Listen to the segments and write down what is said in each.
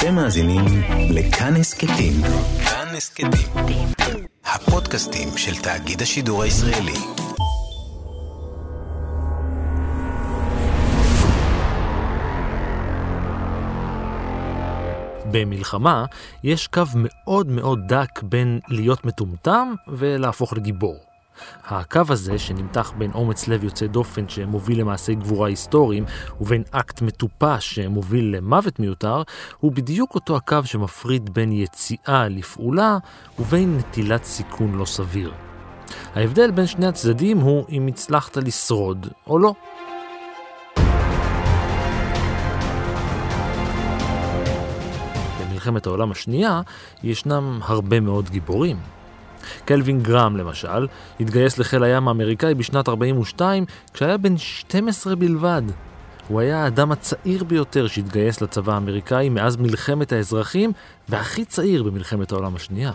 אתם מאזינים לכאן הסכתים. כאן הסכתים. הפודקאסטים של תאגיד השידור הישראלי. במלחמה יש קו מאוד מאוד דק בין להיות מטומטם ולהפוך לגיבור. הקו הזה, שנמתח בין אומץ לב יוצא דופן שמוביל למעשי גבורה היסטוריים, ובין אקט מטופש שמוביל למוות מיותר, הוא בדיוק אותו הקו שמפריד בין יציאה לפעולה ובין נטילת סיכון לא סביר. ההבדל בין שני הצדדים הוא אם הצלחת לשרוד או לא. במלחמת העולם השנייה ישנם הרבה מאוד גיבורים. קלווין גרם למשל, התגייס לחיל הים האמריקאי בשנת 42 כשהיה בן 12 בלבד. הוא היה האדם הצעיר ביותר שהתגייס לצבא האמריקאי מאז מלחמת האזרחים והכי צעיר במלחמת העולם השנייה.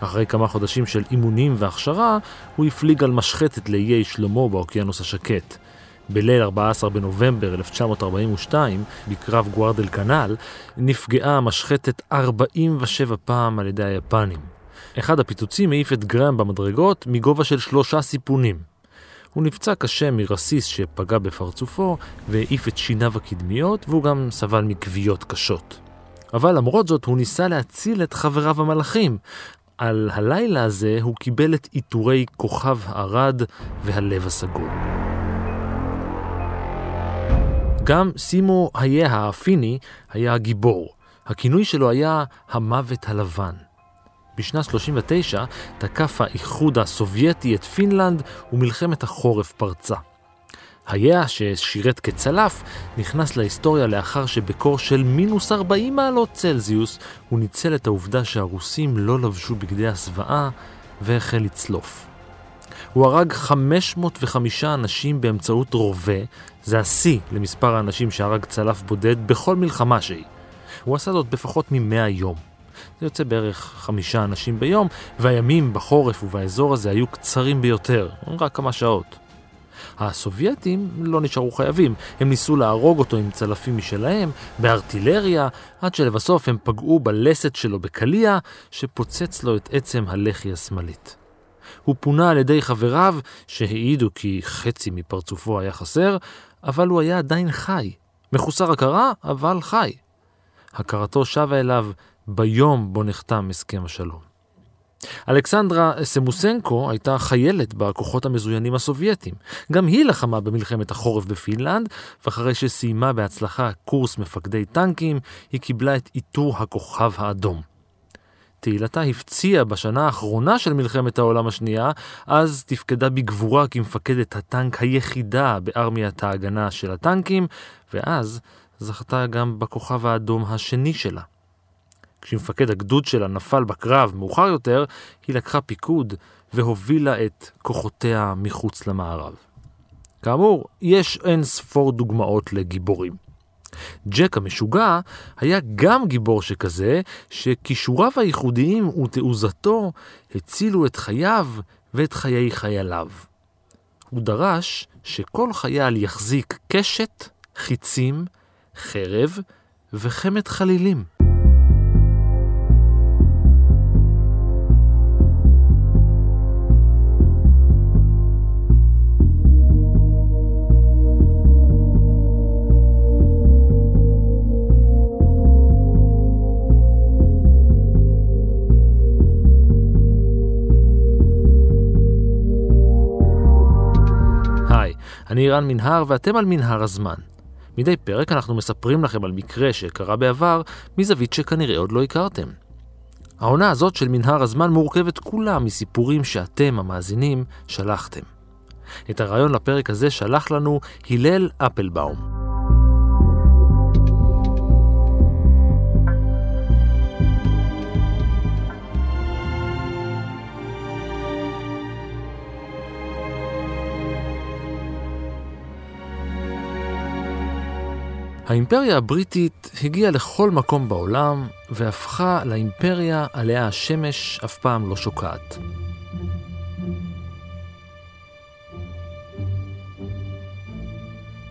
אחרי כמה חודשים של אימונים והכשרה, הוא הפליג על משחטת לאיי שלמה באוקיינוס השקט. בליל 14 בנובמבר 1942, בקרב גוארדל כנ"ל, נפגעה המשחטת 47 פעם על ידי היפנים. אחד הפיצוצים העיף את גרם במדרגות מגובה של שלושה סיפונים. הוא נפצע קשה מרסיס שפגע בפרצופו והעיף את שיניו הקדמיות והוא גם סבל מכוויות קשות. אבל למרות זאת הוא ניסה להציל את חבריו המלאכים. על הלילה הזה הוא קיבל את עיטורי כוכב ערד והלב הסגול. גם סימו היה האפיני היה הגיבור. הכינוי שלו היה המוות הלבן. בשנת 39 תקף האיחוד הסובייטי את פינלנד ומלחמת החורף פרצה. היה ששירת כצלף נכנס להיסטוריה לאחר שבקור של מינוס 40 מעלות צלזיוס הוא ניצל את העובדה שהרוסים לא לבשו בגדי הסוואה והחל לצלוף. הוא הרג 505 אנשים באמצעות רובה, זה השיא למספר האנשים שהרג צלף בודד בכל מלחמה שהיא. הוא עשה זאת בפחות מ-100 יום. זה יוצא בערך חמישה אנשים ביום, והימים בחורף ובאזור הזה היו קצרים ביותר, רק כמה שעות. הסובייטים לא נשארו חייבים, הם ניסו להרוג אותו עם צלפים משלהם, בארטילריה, עד שלבסוף הם פגעו בלסת שלו בקליע, שפוצץ לו את עצם הלחי השמאלית. הוא פונה על ידי חבריו, שהעידו כי חצי מפרצופו היה חסר, אבל הוא היה עדיין חי. מחוסר הכרה, אבל חי. הכרתו שבה אליו ביום בו נחתם הסכם השלום. אלכסנדרה סמוסנקו הייתה חיילת בכוחות המזוינים הסובייטים. גם היא לחמה במלחמת החורף בפינלנד, ואחרי שסיימה בהצלחה קורס מפקדי טנקים, היא קיבלה את עיטור הכוכב האדום. תהילתה הפציעה בשנה האחרונה של מלחמת העולם השנייה, אז תפקדה בגבורה כמפקדת הטנק היחידה בארמיית ההגנה של הטנקים, ואז זכתה גם בכוכב האדום השני שלה. כשמפקד הגדוד שלה נפל בקרב מאוחר יותר, היא לקחה פיקוד והובילה את כוחותיה מחוץ למערב. כאמור, יש אין ספור דוגמאות לגיבורים. ג'ק המשוגע היה גם גיבור שכזה, שכישוריו הייחודיים ותעוזתו הצילו את חייו ואת חיי חייליו. הוא דרש שכל חייל יחזיק קשת, חיצים, חרב וחמת חלילים. אני רן מנהר ואתם על מנהר הזמן. מדי פרק אנחנו מספרים לכם על מקרה שקרה בעבר מזווית שכנראה עוד לא הכרתם. העונה הזאת של מנהר הזמן מורכבת כולה מסיפורים שאתם, המאזינים, שלחתם. את הרעיון לפרק הזה שלח לנו הלל אפלבאום. האימפריה הבריטית הגיעה לכל מקום בעולם והפכה לאימפריה עליה השמש אף פעם לא שוקעת.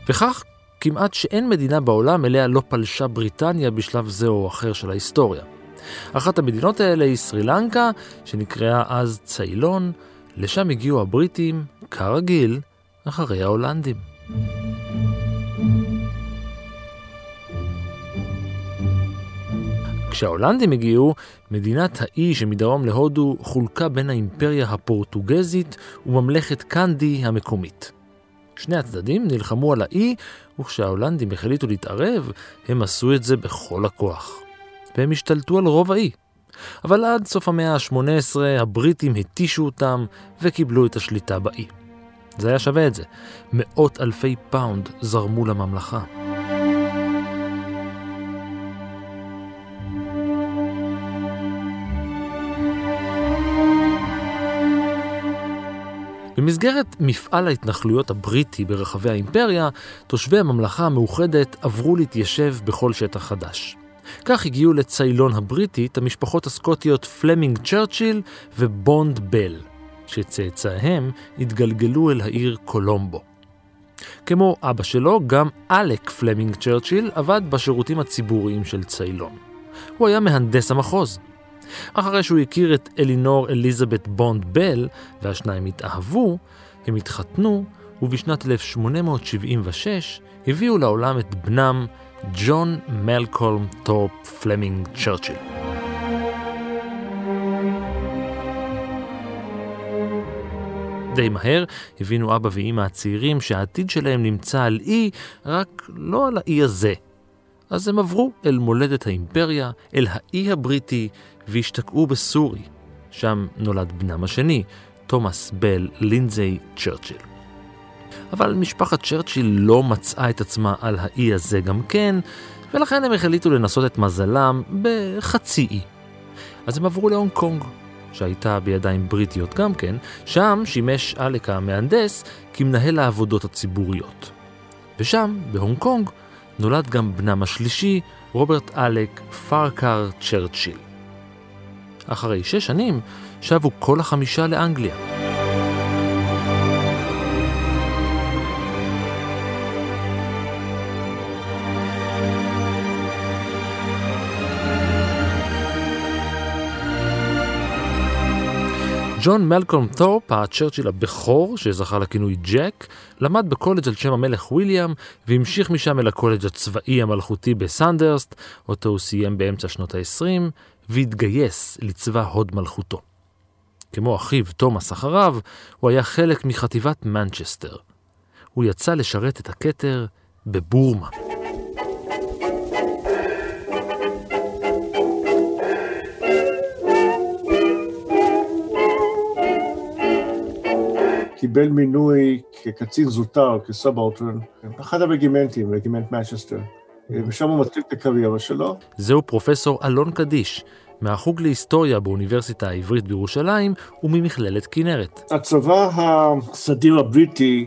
וכך כמעט שאין מדינה בעולם אליה לא פלשה בריטניה בשלב זה או אחר של ההיסטוריה. אחת המדינות האלה היא סרי לנקה, שנקראה אז ציילון, לשם הגיעו הבריטים, כרגיל, אחרי ההולנדים. כשההולנדים הגיעו, מדינת האי שמדרום להודו חולקה בין האימפריה הפורטוגזית וממלכת קנדי המקומית. שני הצדדים נלחמו על האי, וכשההולנדים החליטו להתערב, הם עשו את זה בכל הכוח. והם השתלטו על רוב האי. אבל עד סוף המאה ה-18 הבריטים התישו אותם וקיבלו את השליטה באי. זה היה שווה את זה. מאות אלפי פאונד זרמו לממלכה. במסגרת מפעל ההתנחלויות הבריטי ברחבי האימפריה, תושבי הממלכה המאוחדת עברו להתיישב בכל שטח חדש. כך הגיעו לציילון הבריטית המשפחות הסקוטיות פלמינג צ'רצ'יל ובונד בל, שצאצאיהם התגלגלו אל העיר קולומבו. כמו אבא שלו, גם אלק פלמינג צ'רצ'יל עבד בשירותים הציבוריים של ציילון. הוא היה מהנדס המחוז. אחרי שהוא הכיר את אלינור אליזבת בונד בל, והשניים התאהבו, הם התחתנו, ובשנת 1876 הביאו לעולם את בנם ג'ון מלקולם תורפ פלמינג צ'רצ'יל. די מהר הבינו אבא ואימא הצעירים שהעתיד שלהם נמצא על אי, רק לא על האי הזה. אז הם עברו אל מולדת האימפריה, אל האי הבריטי, והשתקעו בסורי. שם נולד בנם השני, תומאס בל לינזי צ'רצ'יל. אבל משפחת צ'רצ'יל לא מצאה את עצמה על האי הזה גם כן, ולכן הם החליטו לנסות את מזלם בחצי אי. אז הם עברו להונג קונג, שהייתה בידיים בריטיות גם כן, שם שימש אלק המהנדס כמנהל העבודות הציבוריות. ושם, בהונג קונג, נולד גם בנם השלישי, רוברט אלק פארקר צ'רצ'יל. אחרי שש שנים שבו כל החמישה לאנגליה. ג'ון מלקולם תורפ, הצ'רצ'יל הבכור, שזכה לכינוי ג'ק, למד בקולג' על שם המלך וויליאם, והמשיך משם אל הקולג' הצבאי המלכותי בסנדהרסט, אותו הוא סיים באמצע שנות ה-20, והתגייס לצבא הוד מלכותו. כמו אחיו תומאס אחריו, הוא היה חלק מחטיבת מנצ'סטר. הוא יצא לשרת את הכתר בבורמה. קיבל מינוי כקצין זוטר, כסובאוטרן, באחד הרגימנטים, רגימנט מנצ'סטר. ושם הוא מתחיל את הקריירה שלו. זהו פרופסור אלון קדיש, מהחוג להיסטוריה באוניברסיטה העברית בירושלים וממכללת כנרת. הצבא הסדיר הבריטי,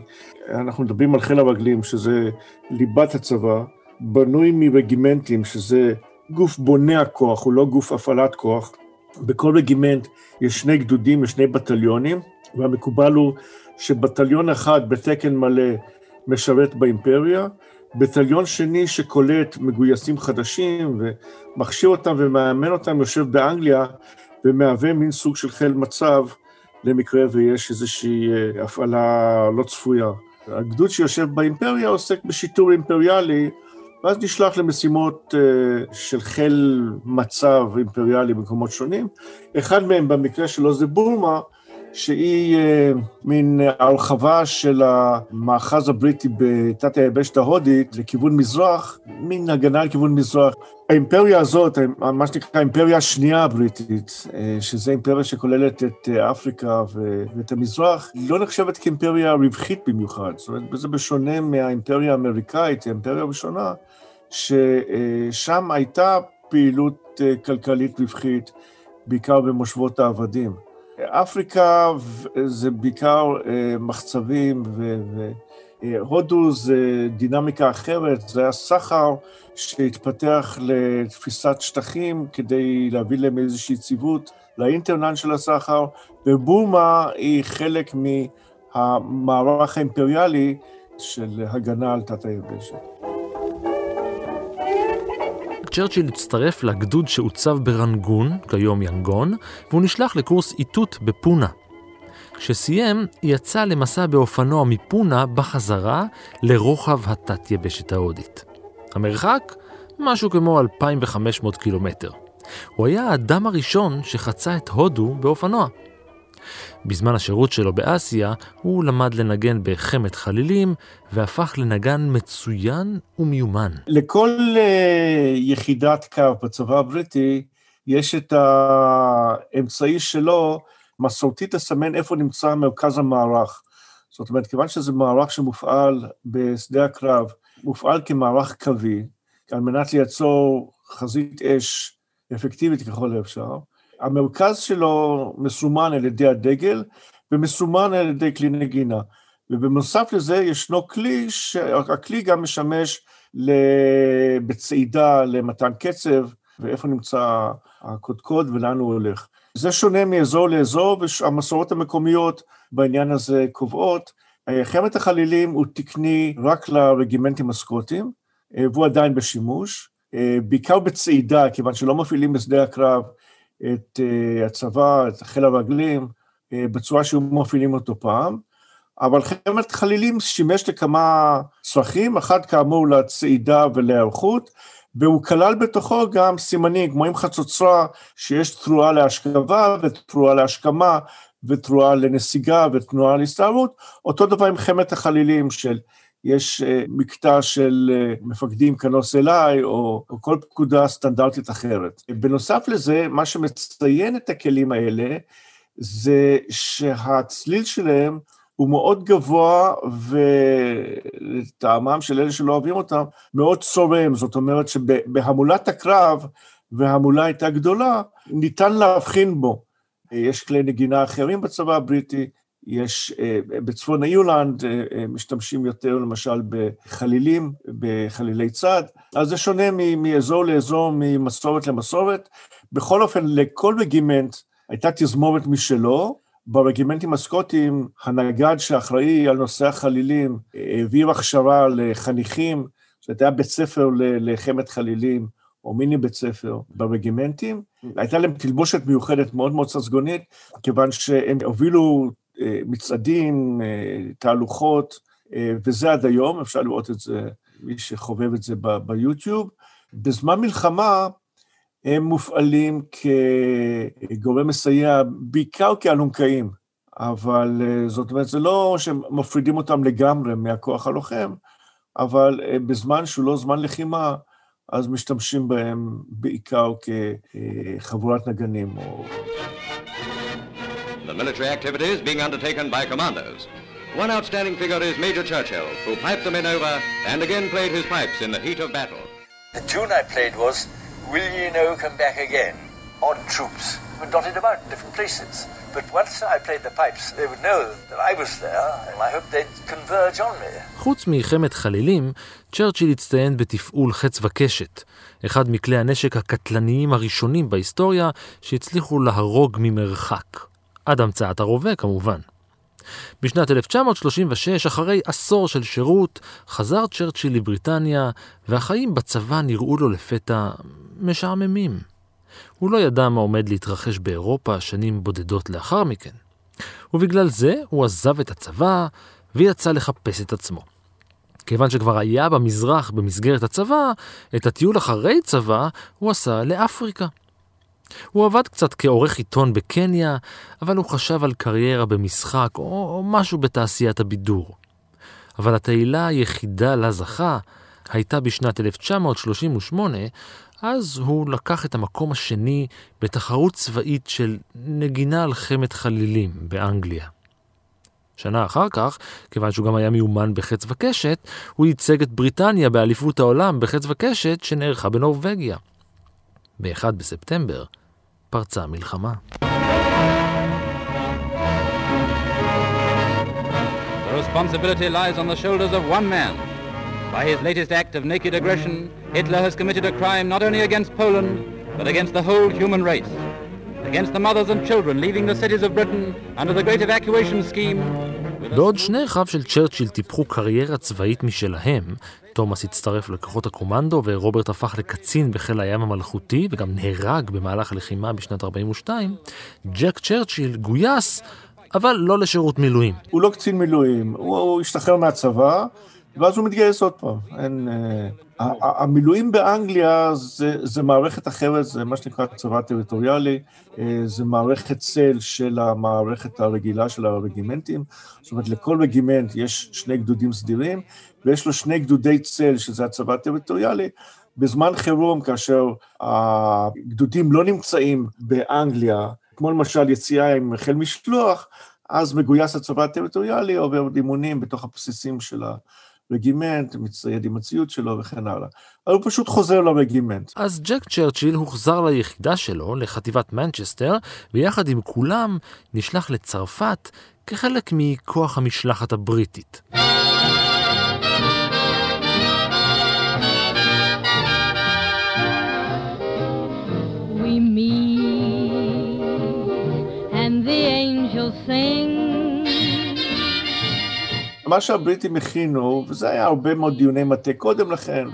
אנחנו מדברים על חיל הרגלים, שזה ליבת הצבא, בנוי מרגימנטים, שזה גוף בונה הכוח, הוא לא גוף הפעלת כוח. בכל רגימנט יש שני גדודים ושני בטליונים, והמקובל הוא שבטליון אחד בתקן מלא משרת באימפריה, בטליון שני שקולט מגויסים חדשים ומכשיר אותם ומאמן אותם יושב באנגליה ומהווה מין סוג של חיל מצב למקרה ויש איזושהי אה, הפעלה לא צפויה. הגדוד שיושב באימפריה עוסק בשיטור אימפריאלי ואז נשלח למשימות אה, של חיל מצב אימפריאלי במקומות שונים. אחד מהם במקרה שלו זה בורמה, שהיא אה, מין הרחבה של המאחז הבריטי בתת היבשת ההודית לכיוון מזרח, מין הגנה לכיוון מזרח. האימפריה הזאת, מה שנקרא האימפריה השנייה הבריטית, אה, שזו אימפריה שכוללת את אה, אפריקה ואת המזרח, לא נחשבת כאימפריה רווחית במיוחד. זאת אומרת, זה בשונה מהאימפריה האמריקאית, האימפריה הראשונה, ששם הייתה פעילות כלכלית רווחית, בעיקר במושבות העבדים. אפריקה זה בעיקר אה, מחצבים, והודו אה, זה דינמיקה אחרת, זה היה סחר שהתפתח לתפיסת שטחים כדי להביא להם איזושהי יציבות לאינטרנט של הסחר, ובורמה היא חלק מהמערך האימפריאלי של הגנה על תת היבשת. צ'רצ'יל הצטרף לגדוד שהוצב ברנגון, כיום ינגון, והוא נשלח לקורס איתות בפונה. כשסיים, יצא למסע באופנוע מפונה בחזרה לרוחב התת-יבשת ההודית. המרחק? משהו כמו 2,500 קילומטר. הוא היה האדם הראשון שחצה את הודו באופנוע. בזמן השירות שלו באסיה, הוא למד לנגן בחמת חלילים, והפך לנגן מצוין ומיומן. לכל uh, יחידת קו בצבא הבריטי, יש את האמצעי שלו, מסורתית לסמן איפה נמצא מרכז המערך. זאת אומרת, כיוון שזה מערך שמופעל בשדה הקרב, מופעל כמערך קווי, על מנת לייצור חזית אש אפקטיבית ככל האפשר, המרכז שלו מסומן על ידי הדגל ומסומן על ידי כלי נגינה. ובנוסף לזה ישנו כלי, שהכלי גם משמש בצעידה למתן קצב, ואיפה נמצא הקודקוד ולאן הוא הולך. זה שונה מאזור לאזור, והמסורות המקומיות בעניין הזה קובעות. חמת החלילים הוא תקני רק לרגימנטים הסקוטים, והוא עדיין בשימוש, בעיקר בצעידה, כיוון שלא מפעילים בשדה הקרב את אה, הצבא, את חיל הרגלים, אה, בצורה שהיו מפעילים אותו פעם, אבל חמת חלילים שימש לכמה צרכים, אחד כאמור לצעידה ולהיערכות, והוא כלל בתוכו גם סימנים, כמו עם חצוצרה, שיש תרועה להשכבה ותרועה להשכמה ותרועה לנסיגה ותנועה להסתערות, אותו דבר עם חמת החלילים של יש אה, מקטע של אה, מפקדים כנוס אליי, או, או כל פקודה סטנדרטית אחרת. בנוסף לזה, מה שמציין את הכלים האלה, זה שהצליל שלהם הוא מאוד גבוה, ולטעמם של אלה שלא אוהבים אותם, מאוד צורם. זאת אומרת שבהמולת הקרב, וההמולה הייתה גדולה, ניתן להבחין בו. יש כלי נגינה אחרים בצבא הבריטי, יש, אה, בצפון אירלנד אה, אה, משתמשים יותר למשל בחלילים, בחלילי צד, אז זה שונה מאזור לאזור, ממסורת למסורת. בכל אופן, לכל רגימנט הייתה תזמורת משלו, ברגימנטים הסקוטיים, הנגד שאחראי על נושא החלילים העביר הכשרה לחניכים, זאת הייתה בית ספר לחמת חלילים, או מיני בית ספר ברגימנטים. הייתה להם תלבושת מיוחדת מאוד מאוד ססגונית, כיוון שהם הובילו מצעדים, תהלוכות, וזה עד היום, אפשר לראות את זה, מי שחובב את זה ביוטיוב. בזמן מלחמה הם מופעלים כגורם מסייע, בעיקר כאלונקאים, אבל זאת אומרת, זה לא שהם מפרידים אותם לגמרי מהכוח הלוחם, אבל בזמן שהוא לא זמן לחימה, אז משתמשים בהם בעיקר כחבורת נגנים או... the military activities being undertaken by commandos. One outstanding figure is Major Churchill, who piped the men over and again played his pipes in the heat of battle. The tune I played was, Will Ye No Come Back Again? Odd troops were dotted about in different places. But once I played the pipes, they would know that I was there, and I hoped they'd converge on me. חוץ מלחמת חלילים, צ'רצ'יל הצטיין בתפעול חץ וקשת, אחד מכלי הנשק הקטלניים הראשונים בהיסטוריה שהצליחו להרוג ממרחק. עד המצאת הרובה כמובן. בשנת 1936, אחרי עשור של שירות, חזר צ'רצ'יל לבריטניה, והחיים בצבא נראו לו לפתע משעממים. הוא לא ידע מה עומד להתרחש באירופה שנים בודדות לאחר מכן. ובגלל זה הוא עזב את הצבא ויצא לחפש את עצמו. כיוון שכבר היה במזרח במסגרת הצבא, את הטיול אחרי צבא הוא עשה לאפריקה. הוא עבד קצת כעורך עיתון בקניה, אבל הוא חשב על קריירה במשחק או, או משהו בתעשיית הבידור. אבל התהילה היחידה לה זכה הייתה בשנת 1938, אז הוא לקח את המקום השני בתחרות צבאית של נגינה על חמת חלילים באנגליה. שנה אחר כך, כיוון שהוא גם היה מיומן בחץ וקשת, הוא ייצג את בריטניה באליפות העולם בחץ וקשת שנערכה בנורבגיה. ב-1 בספטמבר פרצה מלחמה. The responsibility lies on the shoulders of one man. By his latest act of naked aggression, Hitler has committed a crime not only against Poland, but against the whole human race. Against the mothers and children leaving the cities of Britain under the great evacuation scheme, בעוד שני אחיו של צ'רצ'יל טיפחו קריירה צבאית משלהם, תומאס הצטרף לכוחות הקומנדו ורוברט הפך לקצין בחיל הים המלכותי וגם נהרג במהלך הלחימה בשנת 42, ג'ק צ'רצ'יל גויס, אבל לא לשירות מילואים. הוא לא קצין מילואים, הוא, השתחרר מהצבא, ואז הוא מתגייס עוד פעם. אין, uh, המילואים באנגליה זה, זה מערכת אחרת, זה מה שנקרא צבא טריטוריאלי, uh, זה מערכת צל של המערכת הרגילה של הרגימנטים, זאת אומרת לכל רגימנט יש שני גדודים סדירים, ויש לו שני גדודי צל, שזה הצבא הטריטוריאלי, בזמן חירום, כאשר הגדודים לא נמצאים באנגליה, כמו למשל יציאה עם חיל משלוח, אז מגויס הצבא הטריטוריאלי, עובר אימונים בתוך הבסיסים של הרגימנט, מצטייד עם הציוד שלו וכן הלאה. אבל הוא פשוט חוזר לרגימנט. אז ג'ק צ'רצ'יל הוחזר ליחידה שלו, לחטיבת מנצ'סטר, ויחד עם כולם נשלח לצרפת כחלק מכוח המשלחת הבריטית. מה שהבריטים הכינו, וזה היה הרבה מאוד דיוני מטה קודם לכן,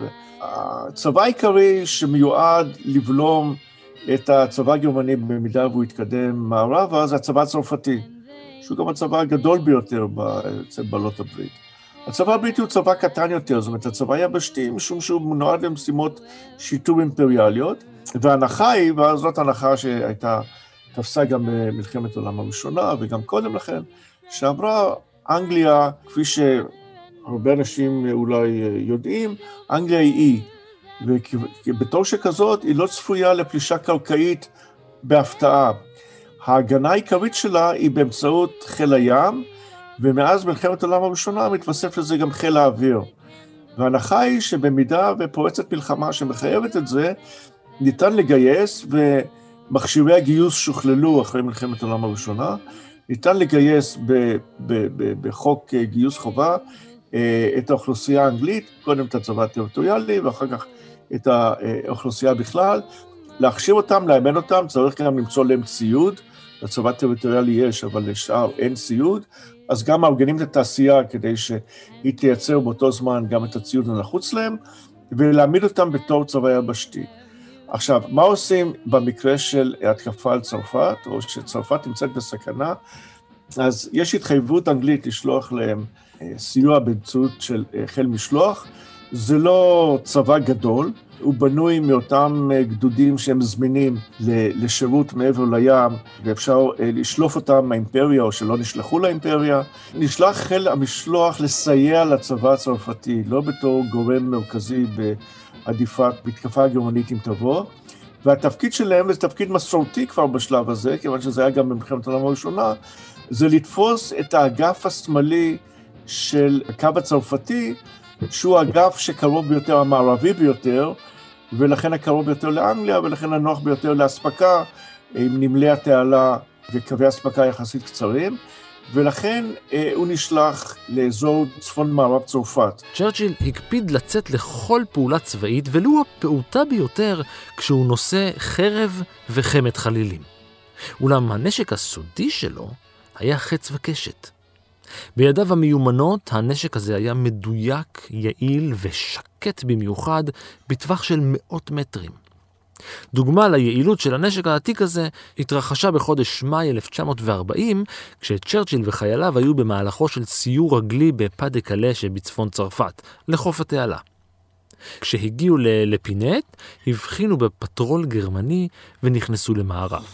הצבא העיקרי שמיועד לבלום את הצבא הגרמני במידה והוא יתקדם מערבה, זה הצבא הצרפתי, שהוא גם הצבא הגדול ביותר אצל בעלות הברית. הצבא הבריטי הוא צבא קטן יותר, זאת אומרת, הצבא היבשתי, משום שהוא נועד למשימות שיטור אימפריאליות, וההנחה היא, וזאת הנחה שהייתה, תפסה גם במלחמת העולם הראשונה וגם קודם לכן, שאמרה, אנגליה, כפי שהרבה אנשים אולי יודעים, אנגליה היא אי, ובתור שכזאת היא לא צפויה לפלישה קרקעית בהפתעה. ההגנה העיקרית שלה היא באמצעות חיל הים, ומאז מלחמת העולם הראשונה מתווסף לזה גם חיל האוויר. וההנחה היא שבמידה ופורצת מלחמה שמחייבת את זה, ניתן לגייס, ומכשירי הגיוס שוכללו אחרי מלחמת העולם הראשונה, ניתן לגייס ב, ב, ב, בחוק גיוס חובה אה, את האוכלוסייה האנגלית, קודם את הצבא הטריטוריאלי ואחר כך את האוכלוסייה בכלל, להכשיר אותם, לאמן אותם, צריך גם למצוא להם ציוד, לצבא הטריטוריאלי יש, אבל לשאר אין ציוד, אז גם מארגנים את התעשייה כדי שהיא תייצר באותו זמן גם את הציוד הנחוץ להם, ולהעמיד אותם בתור צבא יבשתי. עכשיו, מה עושים במקרה של התקפה על צרפת, או שצרפת נמצאת בסכנה? אז יש התחייבות אנגלית לשלוח להם אה, סיוע באמצעות של אה, חיל משלוח. זה לא צבא גדול, הוא בנוי מאותם אה, גדודים שהם זמינים לשירות מעבר לים, ואפשר לשלוף אותם מהאימפריה או שלא נשלחו לאימפריה. נשלח חיל המשלוח לסייע לצבא הצרפתי, לא בתור גורם מרכזי עדיפת מתקפה הגרמנית אם תבוא, והתפקיד שלהם, וזה תפקיד מסורתי כבר בשלב הזה, כיוון שזה היה גם במלחמת העולם הראשונה, זה לתפוס את האגף השמאלי של הקו הצרפתי, שהוא האגף שקרוב ביותר, המערבי ביותר, ולכן הקרוב ביותר לאנגליה, ולכן הנוח ביותר לאספקה, עם נמלי התעלה וקווי אספקה יחסית קצרים. ולכן אה, הוא נשלח לאזור צפון מערב צרפת. צ'רצ'יל הקפיד לצאת לכל פעולה צבאית, ולו הפעוטה ביותר, כשהוא נושא חרב וחמת חלילים. אולם הנשק הסודי שלו היה חץ וקשת. בידיו המיומנות הנשק הזה היה מדויק, יעיל ושקט במיוחד, בטווח של מאות מטרים. דוגמה ליעילות של הנשק העתיק הזה התרחשה בחודש מאי 1940, כשצ'רצ'יל וחייליו היו במהלכו של סיור רגלי בפא דה קלה שבצפון צרפת, לחוף התעלה. כשהגיעו ללפינט, הבחינו בפטרול גרמני ונכנסו למערב.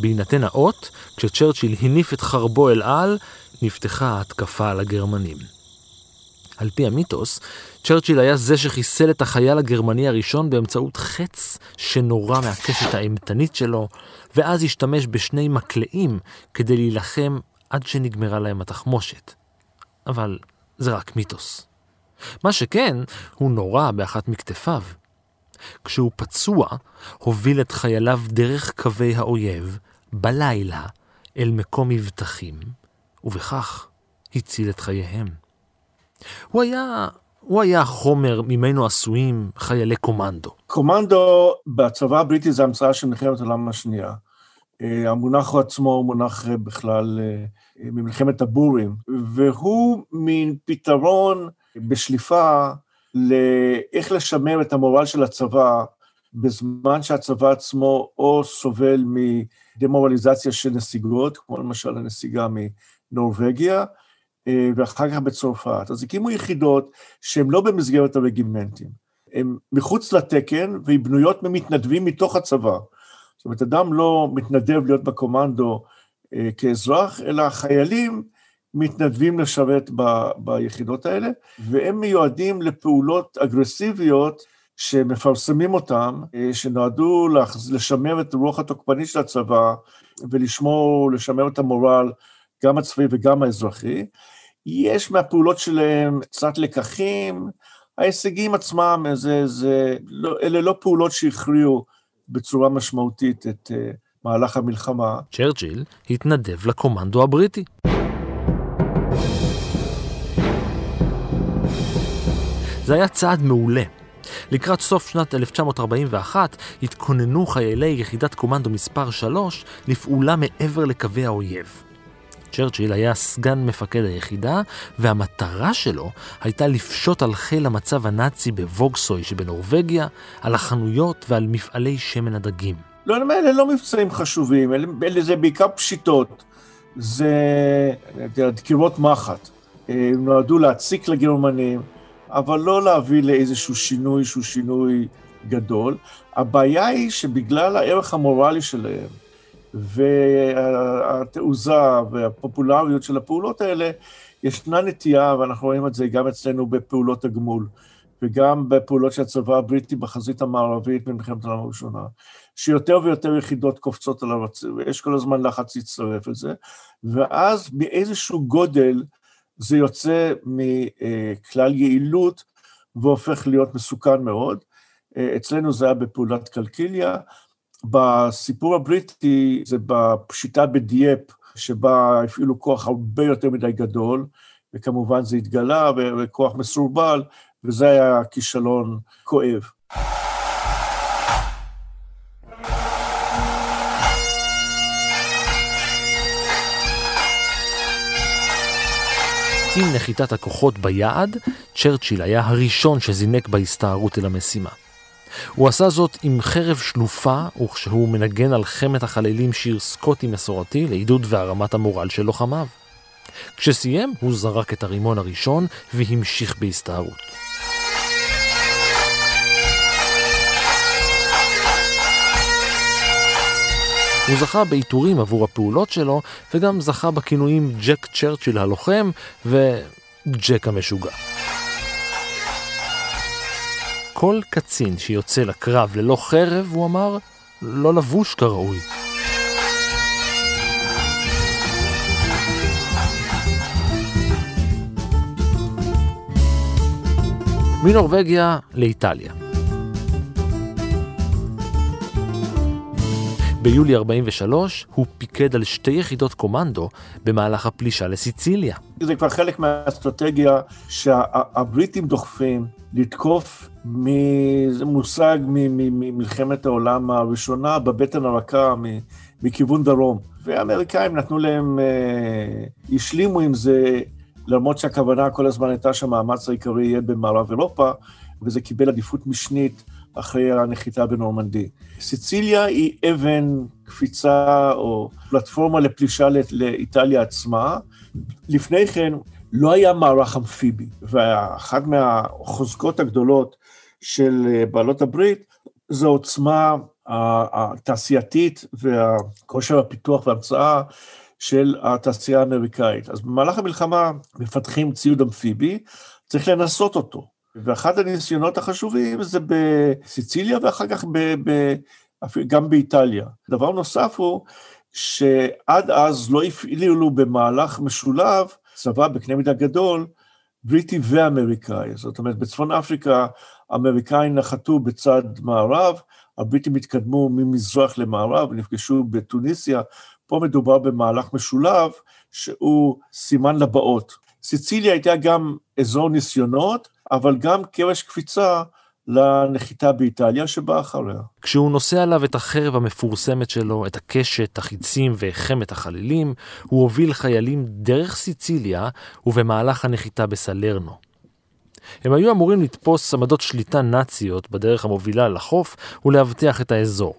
בהינתן האות, כשצ'רצ'יל הניף את חרבו אל על, נפתחה ההתקפה על הגרמנים. על פי המיתוס, צ'רצ'יל היה זה שחיסל את החייל הגרמני הראשון באמצעות חץ שנורה מהקשת האימתנית שלו, ואז השתמש בשני מקלעים כדי להילחם עד שנגמרה להם התחמושת. אבל זה רק מיתוס. מה שכן, הוא נורה באחת מכתפיו. כשהוא פצוע, הוביל את חייליו דרך קווי האויב, בלילה, אל מקום מבטחים, ובכך הציל את חייהם. הוא היה, הוא היה החומר ממנו עשויים חיילי קומנדו. קומנדו בצבא הבריטי זה המצאה של מלחמת העולם השנייה. המונח עצמו הוא מונח בכלל ממלחמת הבורים, והוא מין פתרון בשליפה לאיך לשמר את המורל של הצבא בזמן שהצבא עצמו או סובל מדמורליזציה של נסיגות, כמו למשל הנסיגה מנורבגיה, אה, ואחר כך בצרפת. אז הקימו יחידות שהן לא במסגרת הרגימנטים, הן מחוץ לתקן והן בנויות ממתנדבים מתוך הצבא. זאת אומרת, אדם לא מתנדב להיות בקומנדו אה, כאזרח, אלא החיילים מתנדבים לשרת ב, ביחידות האלה, והם מיועדים לפעולות אגרסיביות שמפרסמים אותם, אה, שנועדו לשמר את הרוח התוקפנית של הצבא ולשמור, לשמר את המורל, גם הצבאי וגם האזרחי. יש מהפעולות שלהם קצת לקחים, ההישגים עצמם, זה, זה, לא, אלה לא פעולות שהכריעו בצורה משמעותית את uh, מהלך המלחמה. צ'רצ'יל התנדב לקומנדו הבריטי. זה היה צעד מעולה. לקראת סוף שנת 1941 התכוננו חיילי יחידת קומנדו מספר 3 לפעולה מעבר לקווי האויב. צ'רצ'יל היה סגן מפקד היחידה, והמטרה שלו הייתה לפשוט על חיל המצב הנאצי בווגסוי שבנורבגיה, על החנויות ועל מפעלי שמן הדגים. לא, אלה לא מבצעים חשובים, אלה, אלה זה בעיקר פשיטות. זה דקירות מחט. הם נועדו להציק לגרמנים, אבל לא להביא לאיזשהו שינוי שהוא שינוי גדול. הבעיה היא שבגלל הערך המורלי שלהם, והתעוזה והפופולריות של הפעולות האלה, ישנה נטייה, ואנחנו רואים את זה גם אצלנו בפעולות הגמול, וגם בפעולות של הצבא הבריטי בחזית המערבית במלחמת העולם הראשונה, שיותר ויותר יחידות קופצות על הרצים, ויש כל הזמן לחץ להצטרף לזה, ואז מאיזשהו גודל זה יוצא מכלל יעילות והופך להיות מסוכן מאוד. אצלנו זה היה בפעולת קלקיליה, בסיפור הבריטי זה בפשיטה בדייפ, שבה הפעילו כוח הרבה יותר מדי גדול, וכמובן זה התגלה, וכוח מסורבל, וזה היה כישלון כואב. עם נחיתת הכוחות ביעד, צ'רצ'יל היה הראשון שזינק בהסתערות אל המשימה. הוא עשה זאת עם חרב שלופה, וכשהוא מנגן על חמת החללים שיר סקוטי מסורתי לעידוד והרמת המורל של לוחמיו. כשסיים, הוא זרק את הרימון הראשון והמשיך בהסתערות. הוא זכה בעיטורים עבור הפעולות שלו, וגם זכה בכינויים ג'ק צ'רצ'יל הלוחם וג'ק המשוגע. כל קצין שיוצא לקרב ללא חרב, הוא אמר, לא לבוש כראוי. מנורבגיה לאיטליה. ביולי 43 הוא פיקד על שתי יחידות קומנדו במהלך הפלישה לסיציליה. זה כבר חלק מהאסטרטגיה שהבריטים דוחפים לתקוף מושג ממלחמת העולם הראשונה בבטן הרכה מכיוון דרום. והאמריקאים נתנו להם, אה, השלימו עם זה, למרות שהכוונה כל הזמן הייתה שהמאמץ העיקרי יהיה במערב אירופה, וזה קיבל עדיפות משנית אחרי הנחיתה בנורמנדי. סיציליה היא אבן קפיצה או פלטפורמה לפלישה לאיטליה עצמה. לפני כן לא היה מערך אמפיבי, ואחת מהחוזקות הגדולות של בעלות הברית זו העוצמה התעשייתית והכושר הפיתוח וההמצאה של התעשייה האמריקאית. אז במהלך המלחמה מפתחים ציוד אמפיבי, צריך לנסות אותו. ואחד הניסיונות החשובים זה בסיציליה ואחר כך ב, ב, גם באיטליה. דבר נוסף הוא שעד אז לא הפעילו במהלך משולב צבא בקנה מידה גדול, בריטי ואמריקאי. זאת אומרת, בצפון אפריקה האמריקאים נחתו בצד מערב, הבריטים התקדמו ממזרח למערב, נפגשו בתוניסיה, פה מדובר במהלך משולב שהוא סימן לבאות. סיציליה הייתה גם אזור ניסיונות, אבל גם קרש קפיצה לנחיתה באיטליה שבאה אחריה. כשהוא נושא עליו את החרב המפורסמת שלו, את הקשת, החיצים וחמת החלילים, הוא הוביל חיילים דרך סיציליה ובמהלך הנחיתה בסלרנו. הם היו אמורים לתפוס עמדות שליטה נאציות בדרך המובילה לחוף ולאבטח את האזור.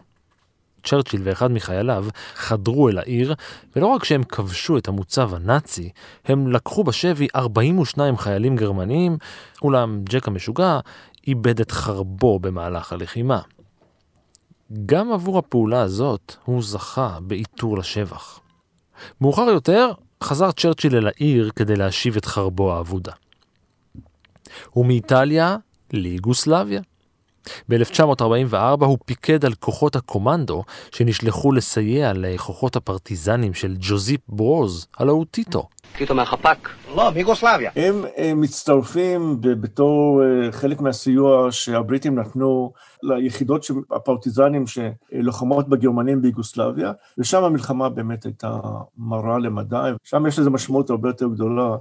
צ'רצ'יל ואחד מחייליו חדרו אל העיר, ולא רק שהם כבשו את המוצב הנאצי, הם לקחו בשבי 42 חיילים גרמניים, אולם ג'ק המשוגע איבד את חרבו במהלך הלחימה. גם עבור הפעולה הזאת הוא זכה בעיטור לשבח. מאוחר יותר חזר צ'רצ'יל אל העיר כדי להשיב את חרבו האבודה. ומאיטליה ליגוסלביה. ב-1944 הוא פיקד על כוחות הקומנדו שנשלחו לסייע לכוחות הפרטיזנים של ג'וזיפ ברוז, הלא הוא טיטו. טיטו מהחפ"ק. לא, מיגוסלביה. הם, הם מצטרפים בתור אה, חלק מהסיוע שהבריטים נתנו ליחידות הפרטיזנים שלוחמות בגרמנים ביוגוסלביה, ושם המלחמה באמת הייתה מרה למדי, שם יש לזה משמעות הרבה יותר גדולה.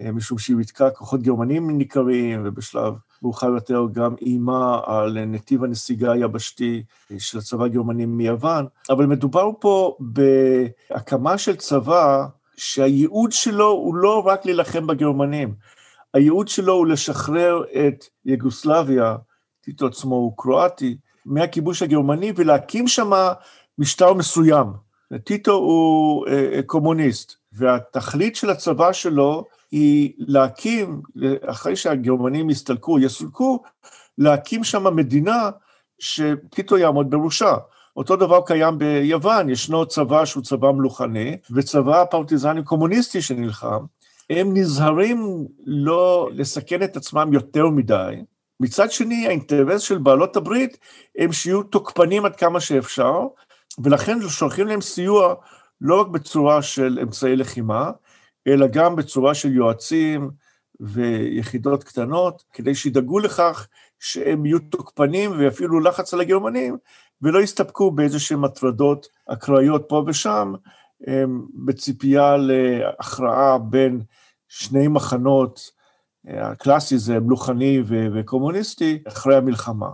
אה, משום שהיא ריתקה כוחות גרמנים ניכרים, ובשלב מאוחר יותר גם איימה על נתיב הנסיגה היבשתי של הצבא הגרמני מיוון. אבל מדובר פה בהקמה של צבא שהייעוד שלו הוא לא רק להילחם בגרמנים, הייעוד שלו הוא לשחרר את יוגוסלביה, טיטו עצמו הוא קרואטי, מהכיבוש הגרמני ולהקים שם משטר מסוים. טיטו הוא אה, אה, קומוניסט, והתכלית של הצבא שלו היא להקים, אחרי שהגרמנים יסתלקו, יסולקו, להקים שם מדינה שטיטו יעמוד בראשה. אותו דבר קיים ביוון, ישנו צבא שהוא צבא מלוכני, וצבא פרטיזני קומוניסטי שנלחם. הם נזהרים לא לסכן את עצמם יותר מדי. מצד שני, האינטרס של בעלות הברית הם שיהיו תוקפנים עד כמה שאפשר, ולכן שולחים להם סיוע לא רק בצורה של אמצעי לחימה, אלא גם בצורה של יועצים ויחידות קטנות, כדי שידאגו לכך שהם יהיו תוקפנים ויפעילו לחץ על הגרמנים, ולא יסתפקו באיזה שהן הטרדות אקראיות פה ושם, בציפייה להכרעה בין שני מחנות, הקלאסי זה מלוכני וקומוניסטי, אחרי המלחמה.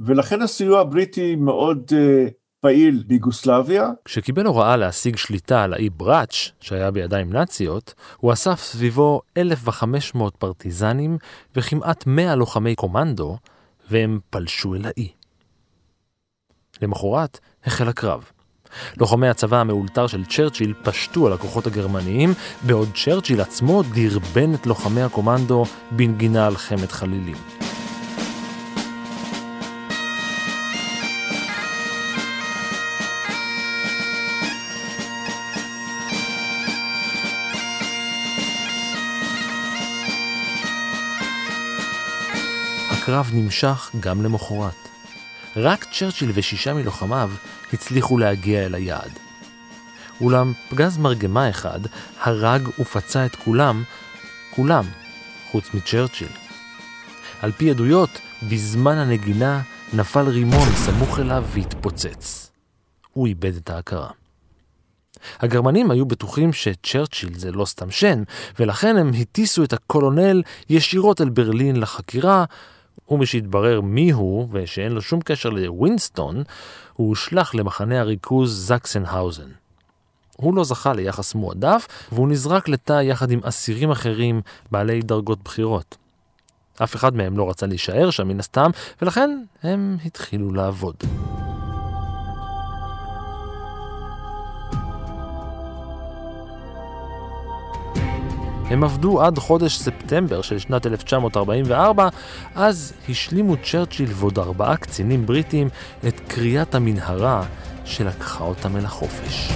ולכן הסיוע הבריטי מאוד אה, פעיל ביוגוסלביה. כשקיבל הוראה להשיג שליטה על האי בראץ', שהיה בידיים נאציות, הוא אסף סביבו 1,500 פרטיזנים וכמעט 100 לוחמי קומנדו, והם פלשו אל האי. למחרת החל הקרב. לוחמי הצבא המאולתר של צ'רצ'יל פשטו על הכוחות הגרמניים, בעוד צ'רצ'יל עצמו דרבן את לוחמי הקומנדו בנגינה על חמת חלילים. הקרב נמשך גם למחרת. רק צ'רצ'יל ושישה מלוחמיו הצליחו להגיע אל היעד. אולם פגז מרגמה אחד הרג ופצע את כולם, כולם, חוץ מצ'רצ'יל. על פי עדויות, בזמן הנגינה נפל רימון סמוך אליו והתפוצץ. הוא איבד את ההכרה. הגרמנים היו בטוחים שצ'רצ'יל זה לא סתם שן, ולכן הם הטיסו את הקולונל ישירות אל ברלין לחקירה, ומשהתברר מי הוא, ושאין לו שום קשר לווינסטון, הוא הושלך למחנה הריכוז זקסנהאוזן. הוא לא זכה ליחס מועדף, והוא נזרק לתא יחד עם אסירים אחרים בעלי דרגות בכירות. אף אחד מהם לא רצה להישאר שם מן הסתם, ולכן הם התחילו לעבוד. הם עבדו עד חודש ספטמבר של שנת 1944, אז השלימו צ'רצ'יל ועוד ארבעה קצינים בריטים את קריאת המנהרה שלקחה אותם אל החופש.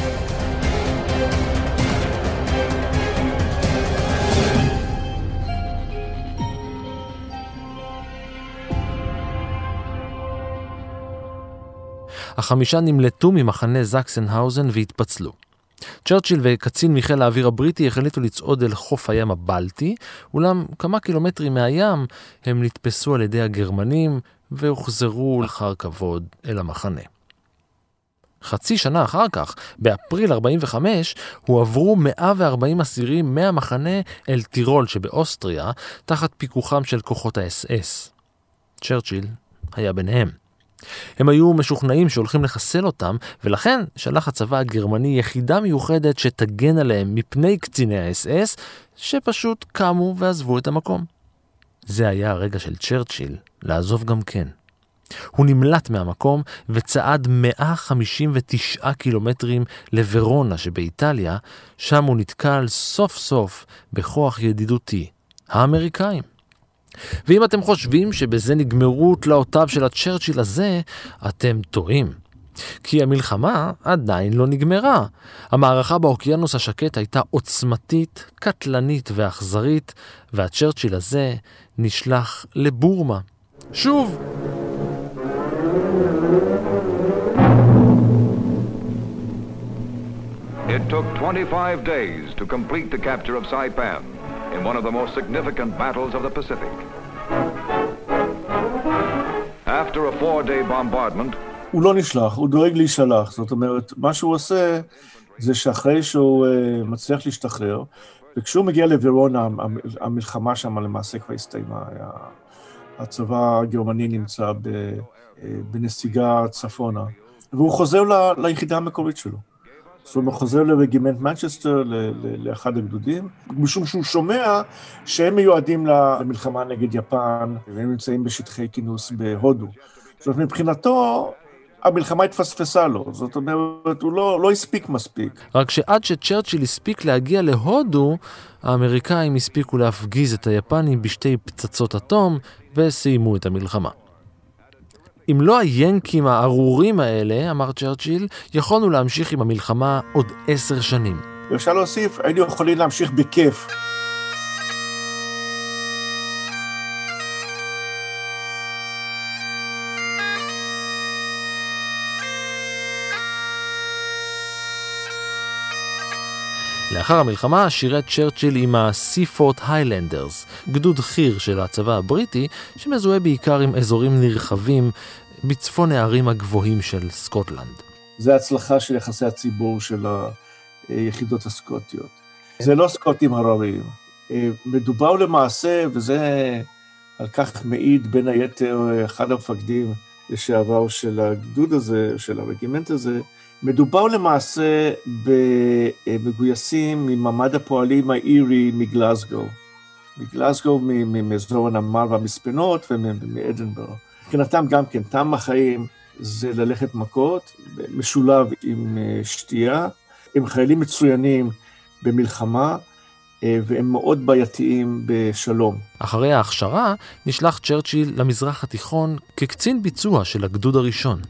החמישה נמלטו ממחנה זקסנהאוזן והתפצלו. צ'רצ'יל וקצין מחיל האוויר הבריטי החליטו לצעוד אל חוף הים הבלטי, אולם כמה קילומטרים מהים הם נתפסו על ידי הגרמנים והוחזרו אחר כבוד אל המחנה. חצי שנה אחר כך, באפריל 45, הועברו 140 אסירים מהמחנה אל טירול שבאוסטריה, תחת פיקוחם של כוחות האס-אס. צ'רצ'יל היה ביניהם. הם היו משוכנעים שהולכים לחסל אותם, ולכן שלח הצבא הגרמני יחידה מיוחדת שתגן עליהם מפני קציני האס-אס, שפשוט קמו ועזבו את המקום. זה היה הרגע של צ'רצ'יל לעזוב גם כן. הוא נמלט מהמקום וצעד 159 קילומטרים לוורונה שבאיטליה, שם הוא נתקל סוף סוף בכוח ידידותי, האמריקאים. ואם אתם חושבים שבזה נגמרו תלאותיו של הצ'רצ'יל הזה, אתם טועים. כי המלחמה עדיין לא נגמרה. המערכה באוקיינוס השקט הייתה עוצמתית, קטלנית ואכזרית, והצ'רצ'יל הזה נשלח לבורמה. שוב! It took 25 days to complete the capture of Saipan in one of the most significant battles of the Pacific. After a four-day bombardment, הוא לא נשלח, הוא דואג להישלח. זאת אומרת, מה שהוא עושה זה שאחרי שהוא uh, מצליח להשתחרר, וכשהוא מגיע לוורונה, המלחמה שם למעשה כבר הסתיימה. היה... הצבא הגרמני נמצא ב, uh, בנסיגה צפונה, והוא חוזר ל, ליחידה המקורית שלו. זאת אומרת, הוא חוזר לרגימנט מנצ'סטר, לאחד הגדודים, משום שהוא שומע שהם מיועדים למלחמה נגד יפן, והם נמצאים בשטחי כינוס בהודו. זאת אומרת, מבחינתו, המלחמה התפספסה לו, זאת אומרת, הוא לא, לא הספיק מספיק. רק שעד שצ'רצ'יל הספיק להגיע להודו, האמריקאים הספיקו להפגיז את היפנים בשתי פצצות אטום וסיימו את המלחמה. אם לא היאנקים הארורים האלה, אמר צ'רצ'יל, יכולנו להמשיך עם המלחמה עוד עשר שנים. ואפשר להוסיף, היינו יכולים להמשיך בכיף. לאחר המלחמה שירת צ'רצ'יל עם ה-Seafort Highlanders, גדוד חי"ר של הצבא הבריטי, שמזוהה בעיקר עם אזורים נרחבים בצפון הערים הגבוהים של סקוטלנד. זה הצלחה של יחסי הציבור של היחידות הסקוטיות. זה לא סקוטים הרריים. מדובר למעשה, וזה על כך מעיד בין היתר אחד המפקדים לשעבר של הגדוד הזה, של הרגימנט הזה, מדובר למעשה במגויסים ממעמד הפועלים האירי מגלסגו. מגלסגו, מאזור הנמל והמספנות ומאדנברו. מבחינתם גם כן, טעם החיים זה ללכת מכות, משולב עם אה, שתייה. הם חיילים מצוינים במלחמה, אה, והם מאוד בעייתיים בשלום. אחרי ההכשרה נשלח צ'רצ'יל למזרח התיכון כקצין ביצוע של הגדוד הראשון.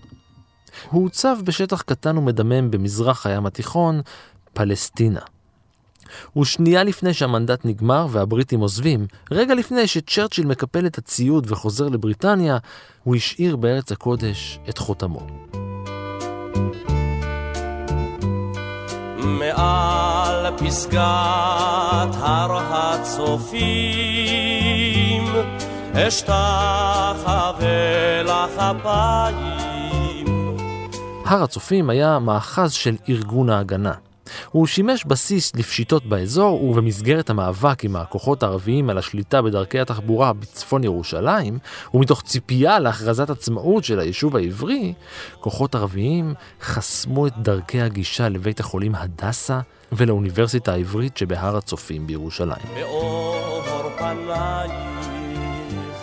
הוא הוצב בשטח קטן ומדמם במזרח הים התיכון, פלסטינה. ושנייה לפני שהמנדט נגמר והבריטים עוזבים, רגע לפני שצ'רצ'יל מקפל את הציוד וחוזר לבריטניה, הוא השאיר בארץ הקודש את חותמו. מעל פסגת הר הצופים אשתחווה לך אפיים. הר הצופים היה מאחז של ארגון ההגנה. הוא שימש בסיס לפשיטות באזור, ובמסגרת המאבק עם הכוחות הערביים על השליטה בדרכי התחבורה בצפון ירושלים, ומתוך ציפייה להכרזת עצמאות של היישוב העברי, כוחות ערביים חסמו את דרכי הגישה לבית החולים הדסה ולאוניברסיטה העברית שבהר הצופים בירושלים.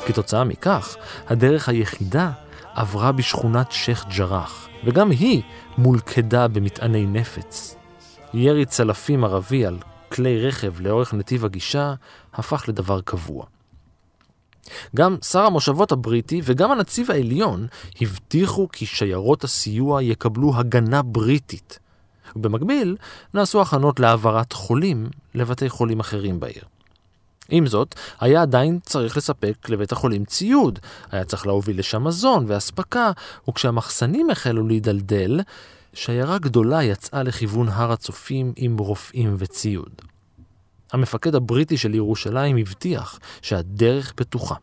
כתוצאה מכך, הדרך היחידה עברה בשכונת שייח' ג'ראח, וגם היא מולכדה במטעני נפץ. ירי צלפים ערבי על כלי רכב לאורך נתיב הגישה הפך לדבר קבוע. גם שר המושבות הבריטי וגם הנציב העליון הבטיחו כי שיירות הסיוע יקבלו הגנה בריטית. ובמקביל נעשו הכנות להעברת חולים לבתי חולים אחרים בעיר. עם זאת, היה עדיין צריך לספק לבית החולים ציוד, היה צריך להוביל לשם מזון ואספקה, וכשהמחסנים החלו להידלדל, שיירה גדולה יצאה לכיוון הר הצופים עם רופאים וציוד. המפקד הבריטי של ירושלים הבטיח שהדרך פתוחה.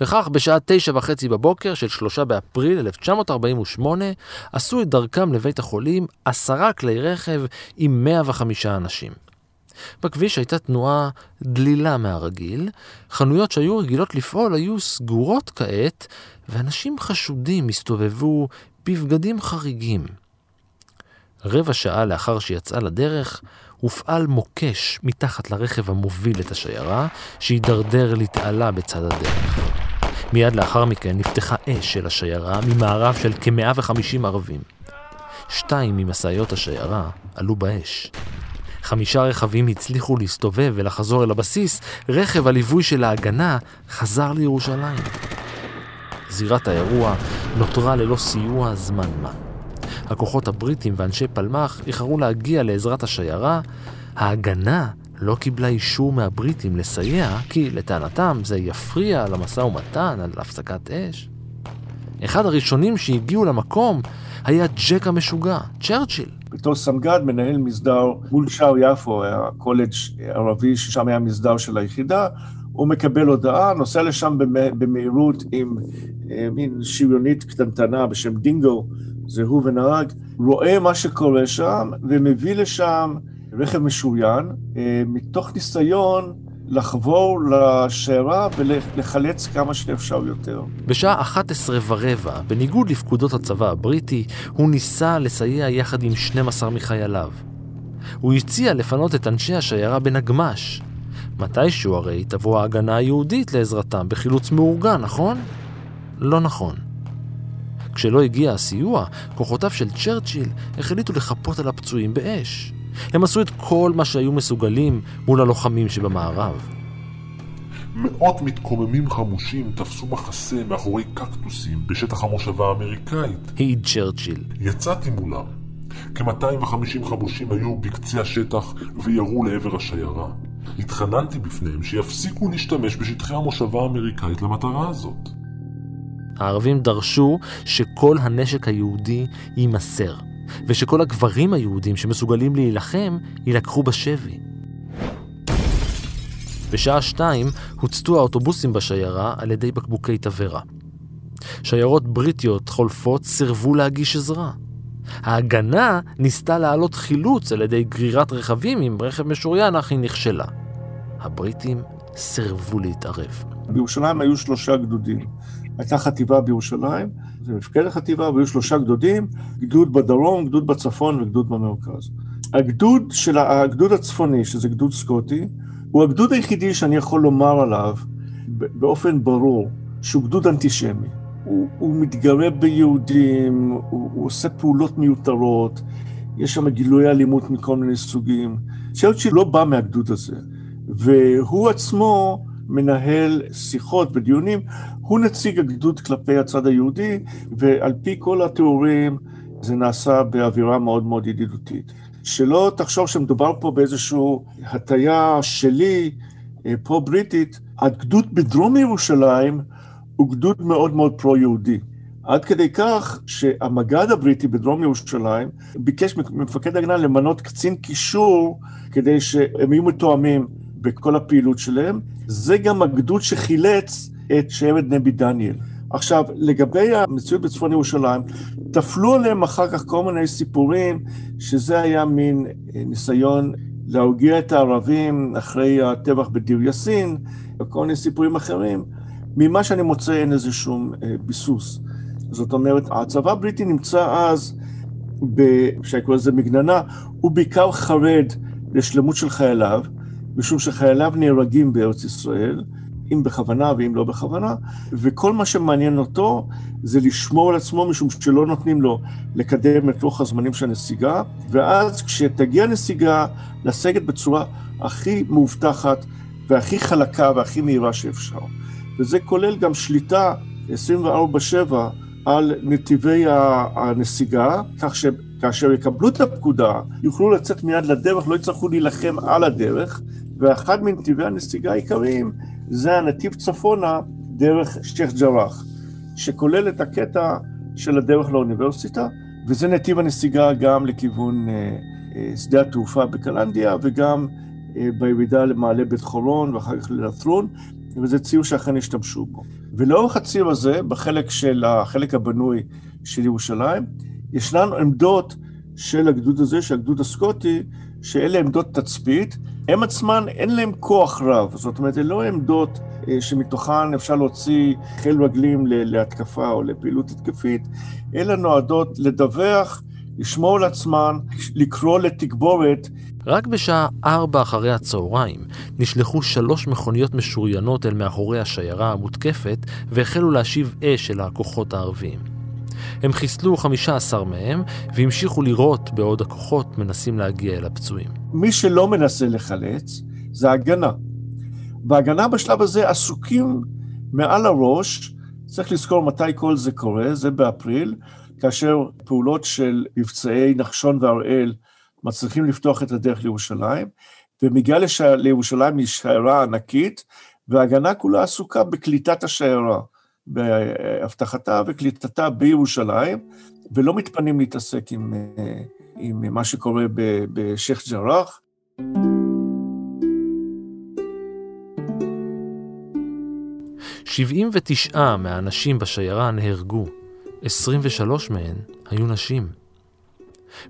וכך בשעה תשע וחצי בבוקר של שלושה באפריל 1948 עשו את דרכם לבית החולים עשרה כלי רכב עם 105 אנשים. בכביש הייתה תנועה דלילה מהרגיל, חנויות שהיו רגילות לפעול היו סגורות כעת, ואנשים חשודים הסתובבו בבגדים חריגים. רבע שעה לאחר שיצאה לדרך, הופעל מוקש מתחת לרכב המוביל את השיירה, שהידרדר לתעלה בצד הדרך. מיד לאחר מכן נפתחה אש של השיירה ממערב של כ-150 ערבים. שתיים ממשאיות השיירה עלו באש. חמישה רכבים הצליחו להסתובב ולחזור אל הבסיס, רכב הליווי של ההגנה חזר לירושלים. זירת האירוע נותרה ללא סיוע זמן מה. הכוחות הבריטים ואנשי פלמ"ח איחרו להגיע לעזרת השיירה, ההגנה לא קיבלה אישור מהבריטים לסייע, כי לטענתם זה יפריע למשא ומתן על הפסקת אש. אחד הראשונים שהגיעו למקום היה ג'ק המשוגע, צ'רצ'יל. בתור סמג"ד מנהל מסדר מול שער יפו, היה קולג' ערבי ששם היה מסדר של היחידה, הוא מקבל הודעה, נוסע לשם במהירות עם אה, מין שריונית קטנטנה בשם דינגו, זה הוא ונהג, רואה מה שקורה שם ומביא לשם רכב משוריין, אה, מתוך ניסיון לחבור לשיירה ולחלץ כמה שאפשר יותר. בשעה 11 ורבע, בניגוד לפקודות הצבא הבריטי, הוא ניסה לסייע יחד עם 12 מחייליו. הוא הציע לפנות את אנשי השיירה בנגמש. מתישהו הרי תבוא ההגנה היהודית לעזרתם בחילוץ מאורגן, נכון? לא נכון. כשלא הגיע הסיוע, כוחותיו של צ'רצ'יל החליטו לחפות על הפצועים באש. הם עשו את כל מה שהיו מסוגלים מול הלוחמים שבמערב. מאות מתקוממים חמושים תפסו מחסה מאחורי קקטוסים בשטח המושבה האמריקאית. העיד צ'רצ'יל. יצאתי מולם. כ-250 חמושים היו בקצה השטח וירו לעבר השיירה. התחננתי בפניהם שיפסיקו להשתמש בשטחי המושבה האמריקאית למטרה הזאת. הערבים דרשו שכל הנשק היהודי יימסר, ושכל הגברים היהודים שמסוגלים להילחם יילקחו בשבי. בשעה שתיים הוצתו האוטובוסים בשיירה על ידי בקבוקי תבערה. שיירות בריטיות חולפות סירבו להגיש עזרה. ההגנה ניסתה להעלות חילוץ על ידי גרירת רכבים עם רכב משוריין, אך היא נכשלה. הבריטים סירבו להתערב. בירושלים היו שלושה גדודים. הייתה חטיבה בירושלים, זה מפקד החטיבה, והיו שלושה גדודים, גדוד בדרום, גדוד בצפון וגדוד במרכז. הגדוד של הגדוד הצפוני, שזה גדוד סקוטי, הוא הגדוד היחידי שאני יכול לומר עליו באופן ברור שהוא גדוד אנטישמי. הוא, הוא מתגרה ביהודים, הוא, הוא עושה פעולות מיותרות, יש שם גילויי אלימות מכל מיני סוגים. צ'רצ'יל לא בא מהגדוד הזה, והוא עצמו מנהל שיחות ודיונים, הוא נציג הגדוד כלפי הצד היהודי, ועל פי כל התיאורים זה נעשה באווירה מאוד מאוד ידידותית. שלא תחשוב שמדובר פה באיזושהי הטיה שלי, אה, פרו-בריטית, הגדוד בדרום ירושלים הוא גדוד מאוד מאוד פרו-יהודי. עד כדי כך שהמג"ד הבריטי בדרום ירושלים ביקש ממפקד ההגנה למנות קצין קישור כדי שהם יהיו מתואמים בכל הפעילות שלהם. זה גם הגדוד שחילץ את שבט נבי דניאל. עכשיו, לגבי המציאות בצפון ירושלים, טפלו עליהם אחר כך כל מיני סיפורים, שזה היה מין אה, ניסיון להרגיע את הערבים אחרי הטבח בדיר יאסין, וכל מיני סיפורים אחרים. ממה שאני מוצא אין איזה שום אה, ביסוס. זאת אומרת, הצבא הבריטי נמצא אז, אפשר לקרוא לזה מגננה, הוא בעיקר חרד לשלמות של חייליו, משום שחייליו נהרגים בארץ ישראל, אם בכוונה ואם לא בכוונה, וכל מה שמעניין אותו זה לשמור על עצמו משום שלא נותנים לו לקדם את לוח הזמנים של הנסיגה, ואז כשתגיע הנסיגה, לסגת בצורה הכי מאובטחת והכי חלקה והכי מהירה שאפשר. וזה כולל גם שליטה 24/7 על נתיבי הנסיגה, כך שכאשר יקבלו את הפקודה, יוכלו לצאת מיד לדרך, לא יצטרכו להילחם על הדרך, ואחד מנתיבי הנסיגה העיקריים זה הנתיב צפונה דרך שייח' ג'ראח, שכולל את הקטע של הדרך לאוניברסיטה, וזה נתיב הנסיגה גם לכיוון אה, אה, שדה התעופה בקלנדיה וגם אה, בירידה למעלה בית חורון ואחר כך ללתרון, וזה ציר שאכן השתמשו בו. ולאורך הציר הזה, בחלק של החלק הבנוי של ירושלים, ישנן עמדות של הגדוד הזה, של הגדוד הסקוטי, שאלה עמדות תצפית, הם עצמן אין להם כוח רב, זאת אומרת, אלה לא עמדות אה, שמתוכן אפשר להוציא חיל רגלים להתקפה או לפעילות התקפית, אלא נועדות לדווח, לשמור על עצמן, לקרוא לתגבורת. רק בשעה ארבע אחרי הצהריים נשלחו שלוש מכוניות משוריינות אל מאחורי השיירה המותקפת והחלו להשיב אש אל הכוחות הערביים. הם חיסלו 15 מהם והמשיכו לירות בעוד הכוחות מנסים להגיע אל הפצועים. מי שלא מנסה לחלץ זה הגנה. בהגנה בשלב הזה עסוקים מעל הראש, צריך לזכור מתי כל זה קורה, זה באפריל, כאשר פעולות של מבצעי נחשון והראל מצליחים לפתוח את הדרך לירושלים, ומגיעה לש... לירושלים היא שיירה ענקית, וההגנה כולה עסוקה בקליטת השיירה, באבטחתה וקליטתה בירושלים, ולא מתפנים להתעסק עם, עם מה שקורה בשייח' ג'ראח. 79 מהאנשים בשיירה נהרגו, 23 מהן היו נשים.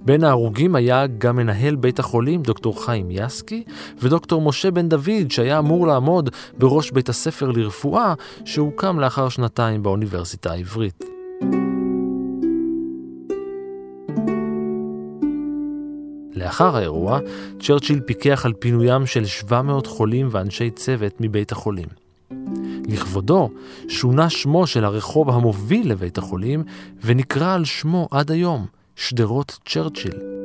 בין ההרוגים היה גם מנהל בית החולים דוקטור חיים יסקי ודוקטור משה בן דוד שהיה אמור לעמוד בראש בית הספר לרפואה שהוקם לאחר שנתיים באוניברסיטה העברית. לאחר האירוע, צ'רצ'יל פיקח על פינוים של 700 חולים ואנשי צוות מבית החולים. לכבודו שונה שמו של הרחוב המוביל לבית החולים ונקרא על שמו עד היום, שדרות צ'רצ'יל.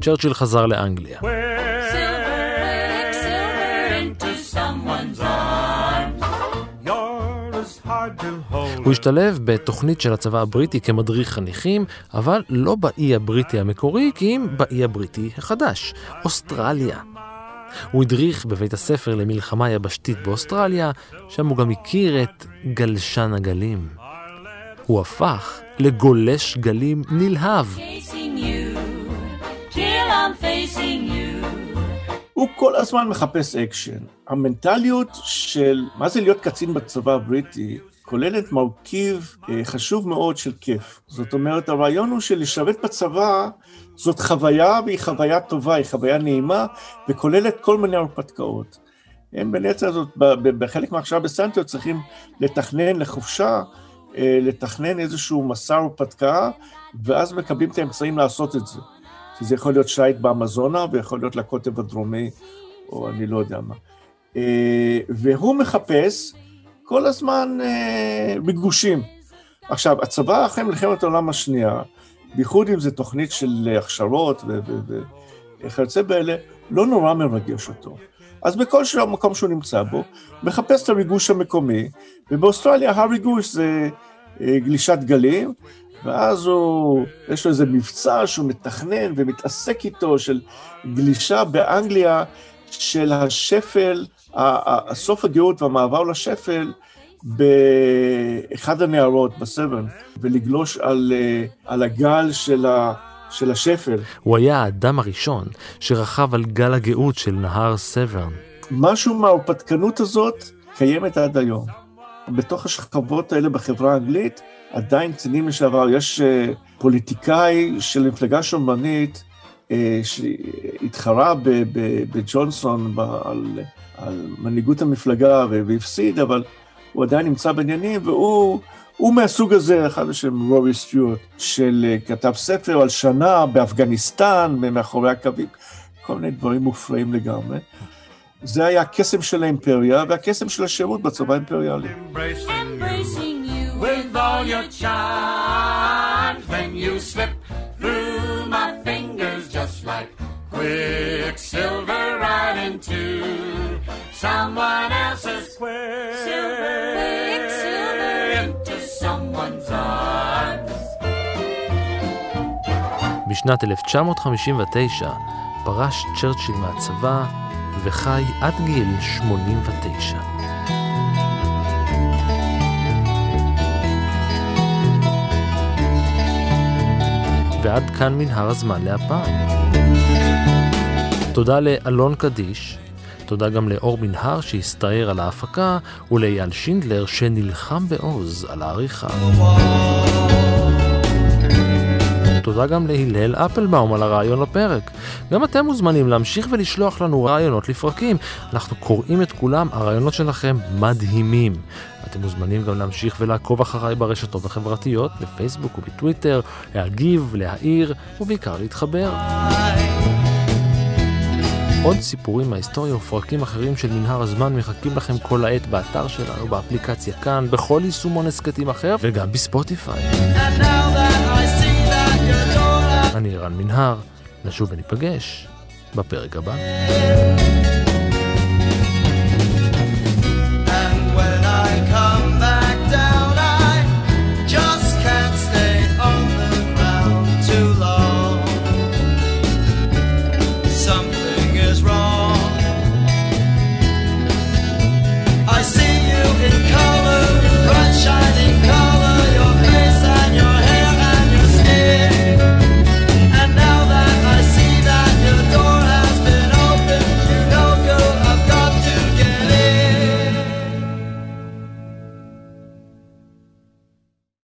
צ'רצ'יל חזר לאנגליה. הוא השתלב בתוכנית של הצבא הבריטי כמדריך חניכים, אבל לא באי הבריטי המקורי, כי אם באי הבריטי החדש, אוסטרליה. הוא הדריך בבית הספר למלחמה יבשתית באוסטרליה, שם הוא גם הכיר את גלשן הגלים. הוא הפך לגולש גלים נלהב. הוא כל הזמן מחפש אקשן. המנטליות של מה זה להיות קצין בצבא הבריטי כוללת מרכיב אה, חשוב מאוד של כיף. זאת אומרת, הרעיון הוא שלשרת בצבא זאת חוויה, והיא חוויה טובה, היא חוויה נעימה, וכוללת כל מיני הרפתקאות. הם בנצר הזאת, בחלק מההכשרה בסנדהרסט צריכים לתכנן לחופשה, אה, לתכנן איזשהו מסע הרפתקה, ואז מקבלים את האמצעים לעשות את זה. שזה יכול להיות שייט באמזונה, ויכול להיות לקוטב הדרומי, או אני לא יודע מה. אה, והוא מחפש כל הזמן אה, ריגושים. עכשיו, הצבא אחרי מלחמת העולם השנייה, בייחוד אם זו תוכנית של הכשרות וכיוצא באלה, לא נורא מרגש אותו. אז בכל שלב, מקום שהוא נמצא בו, מחפש את הריגוש המקומי, ובאוסטרליה הריגוש זה אה, גלישת גלים, ואז הוא, יש לו איזה מבצע שהוא מתכנן ומתעסק איתו של גלישה באנגליה של השפל, סוף הגאות והמעבר לשפל באחד הנהרות, בסבן, ולגלוש על, אה, על הגל של, ה, של השפל. הוא היה האדם הראשון שרכב על גל הגאות של נהר סברן. משהו מההרפתקנות הזאת קיימת עד היום. בתוך השכבות האלה בחברה האנגלית, עדיין קצינים לשעבר, יש uh, פוליטיקאי של מפלגה שומרנית uh, שהתחרה בג'ונסון על, על מנהיגות המפלגה והפסיד, אבל הוא עדיין נמצא בעניינים, והוא הוא מהסוג הזה, אחד בשם רורי סטיוארט, של uh, כתב ספר על שנה באפגניסטן, מאחורי הקווים, כל מיני דברים מופלאים לגמרי. זה היה הקסם של האימפריה והקסם של השירות בצבא האימפריאלי. quicksilver right into someone else's square. Silver, make silver into someone's arms. בשנת 1959 פרש צ'רצ'יל מהצבא וחי עד גיל 89. ועד כאן מנהר הזמן להפעם. תודה לאלון קדיש, תודה גם לאור מנהר שהסתער על ההפקה, ולאייל שינדלר שנלחם בעוז על העריכה. תודה גם להלל אפלבאום על הרעיון לפרק. גם אתם מוזמנים להמשיך ולשלוח לנו רעיונות לפרקים. אנחנו קוראים את כולם, הרעיונות שלכם מדהימים. אתם מוזמנים גם להמשיך ולעקוב אחריי ברשתות החברתיות, בפייסבוק ובטוויטר, להגיב, להעיר, ובעיקר להתחבר. עוד סיפורים מההיסטוריה ופרקים אחרים של מנהר הזמן מחכים לכם כל העת באתר שלנו, באפליקציה כאן, בכל יישומון הסכתים אחר וגם בספוטיפיי. אני רן מנהר, נשוב וניפגש בפרק הבא.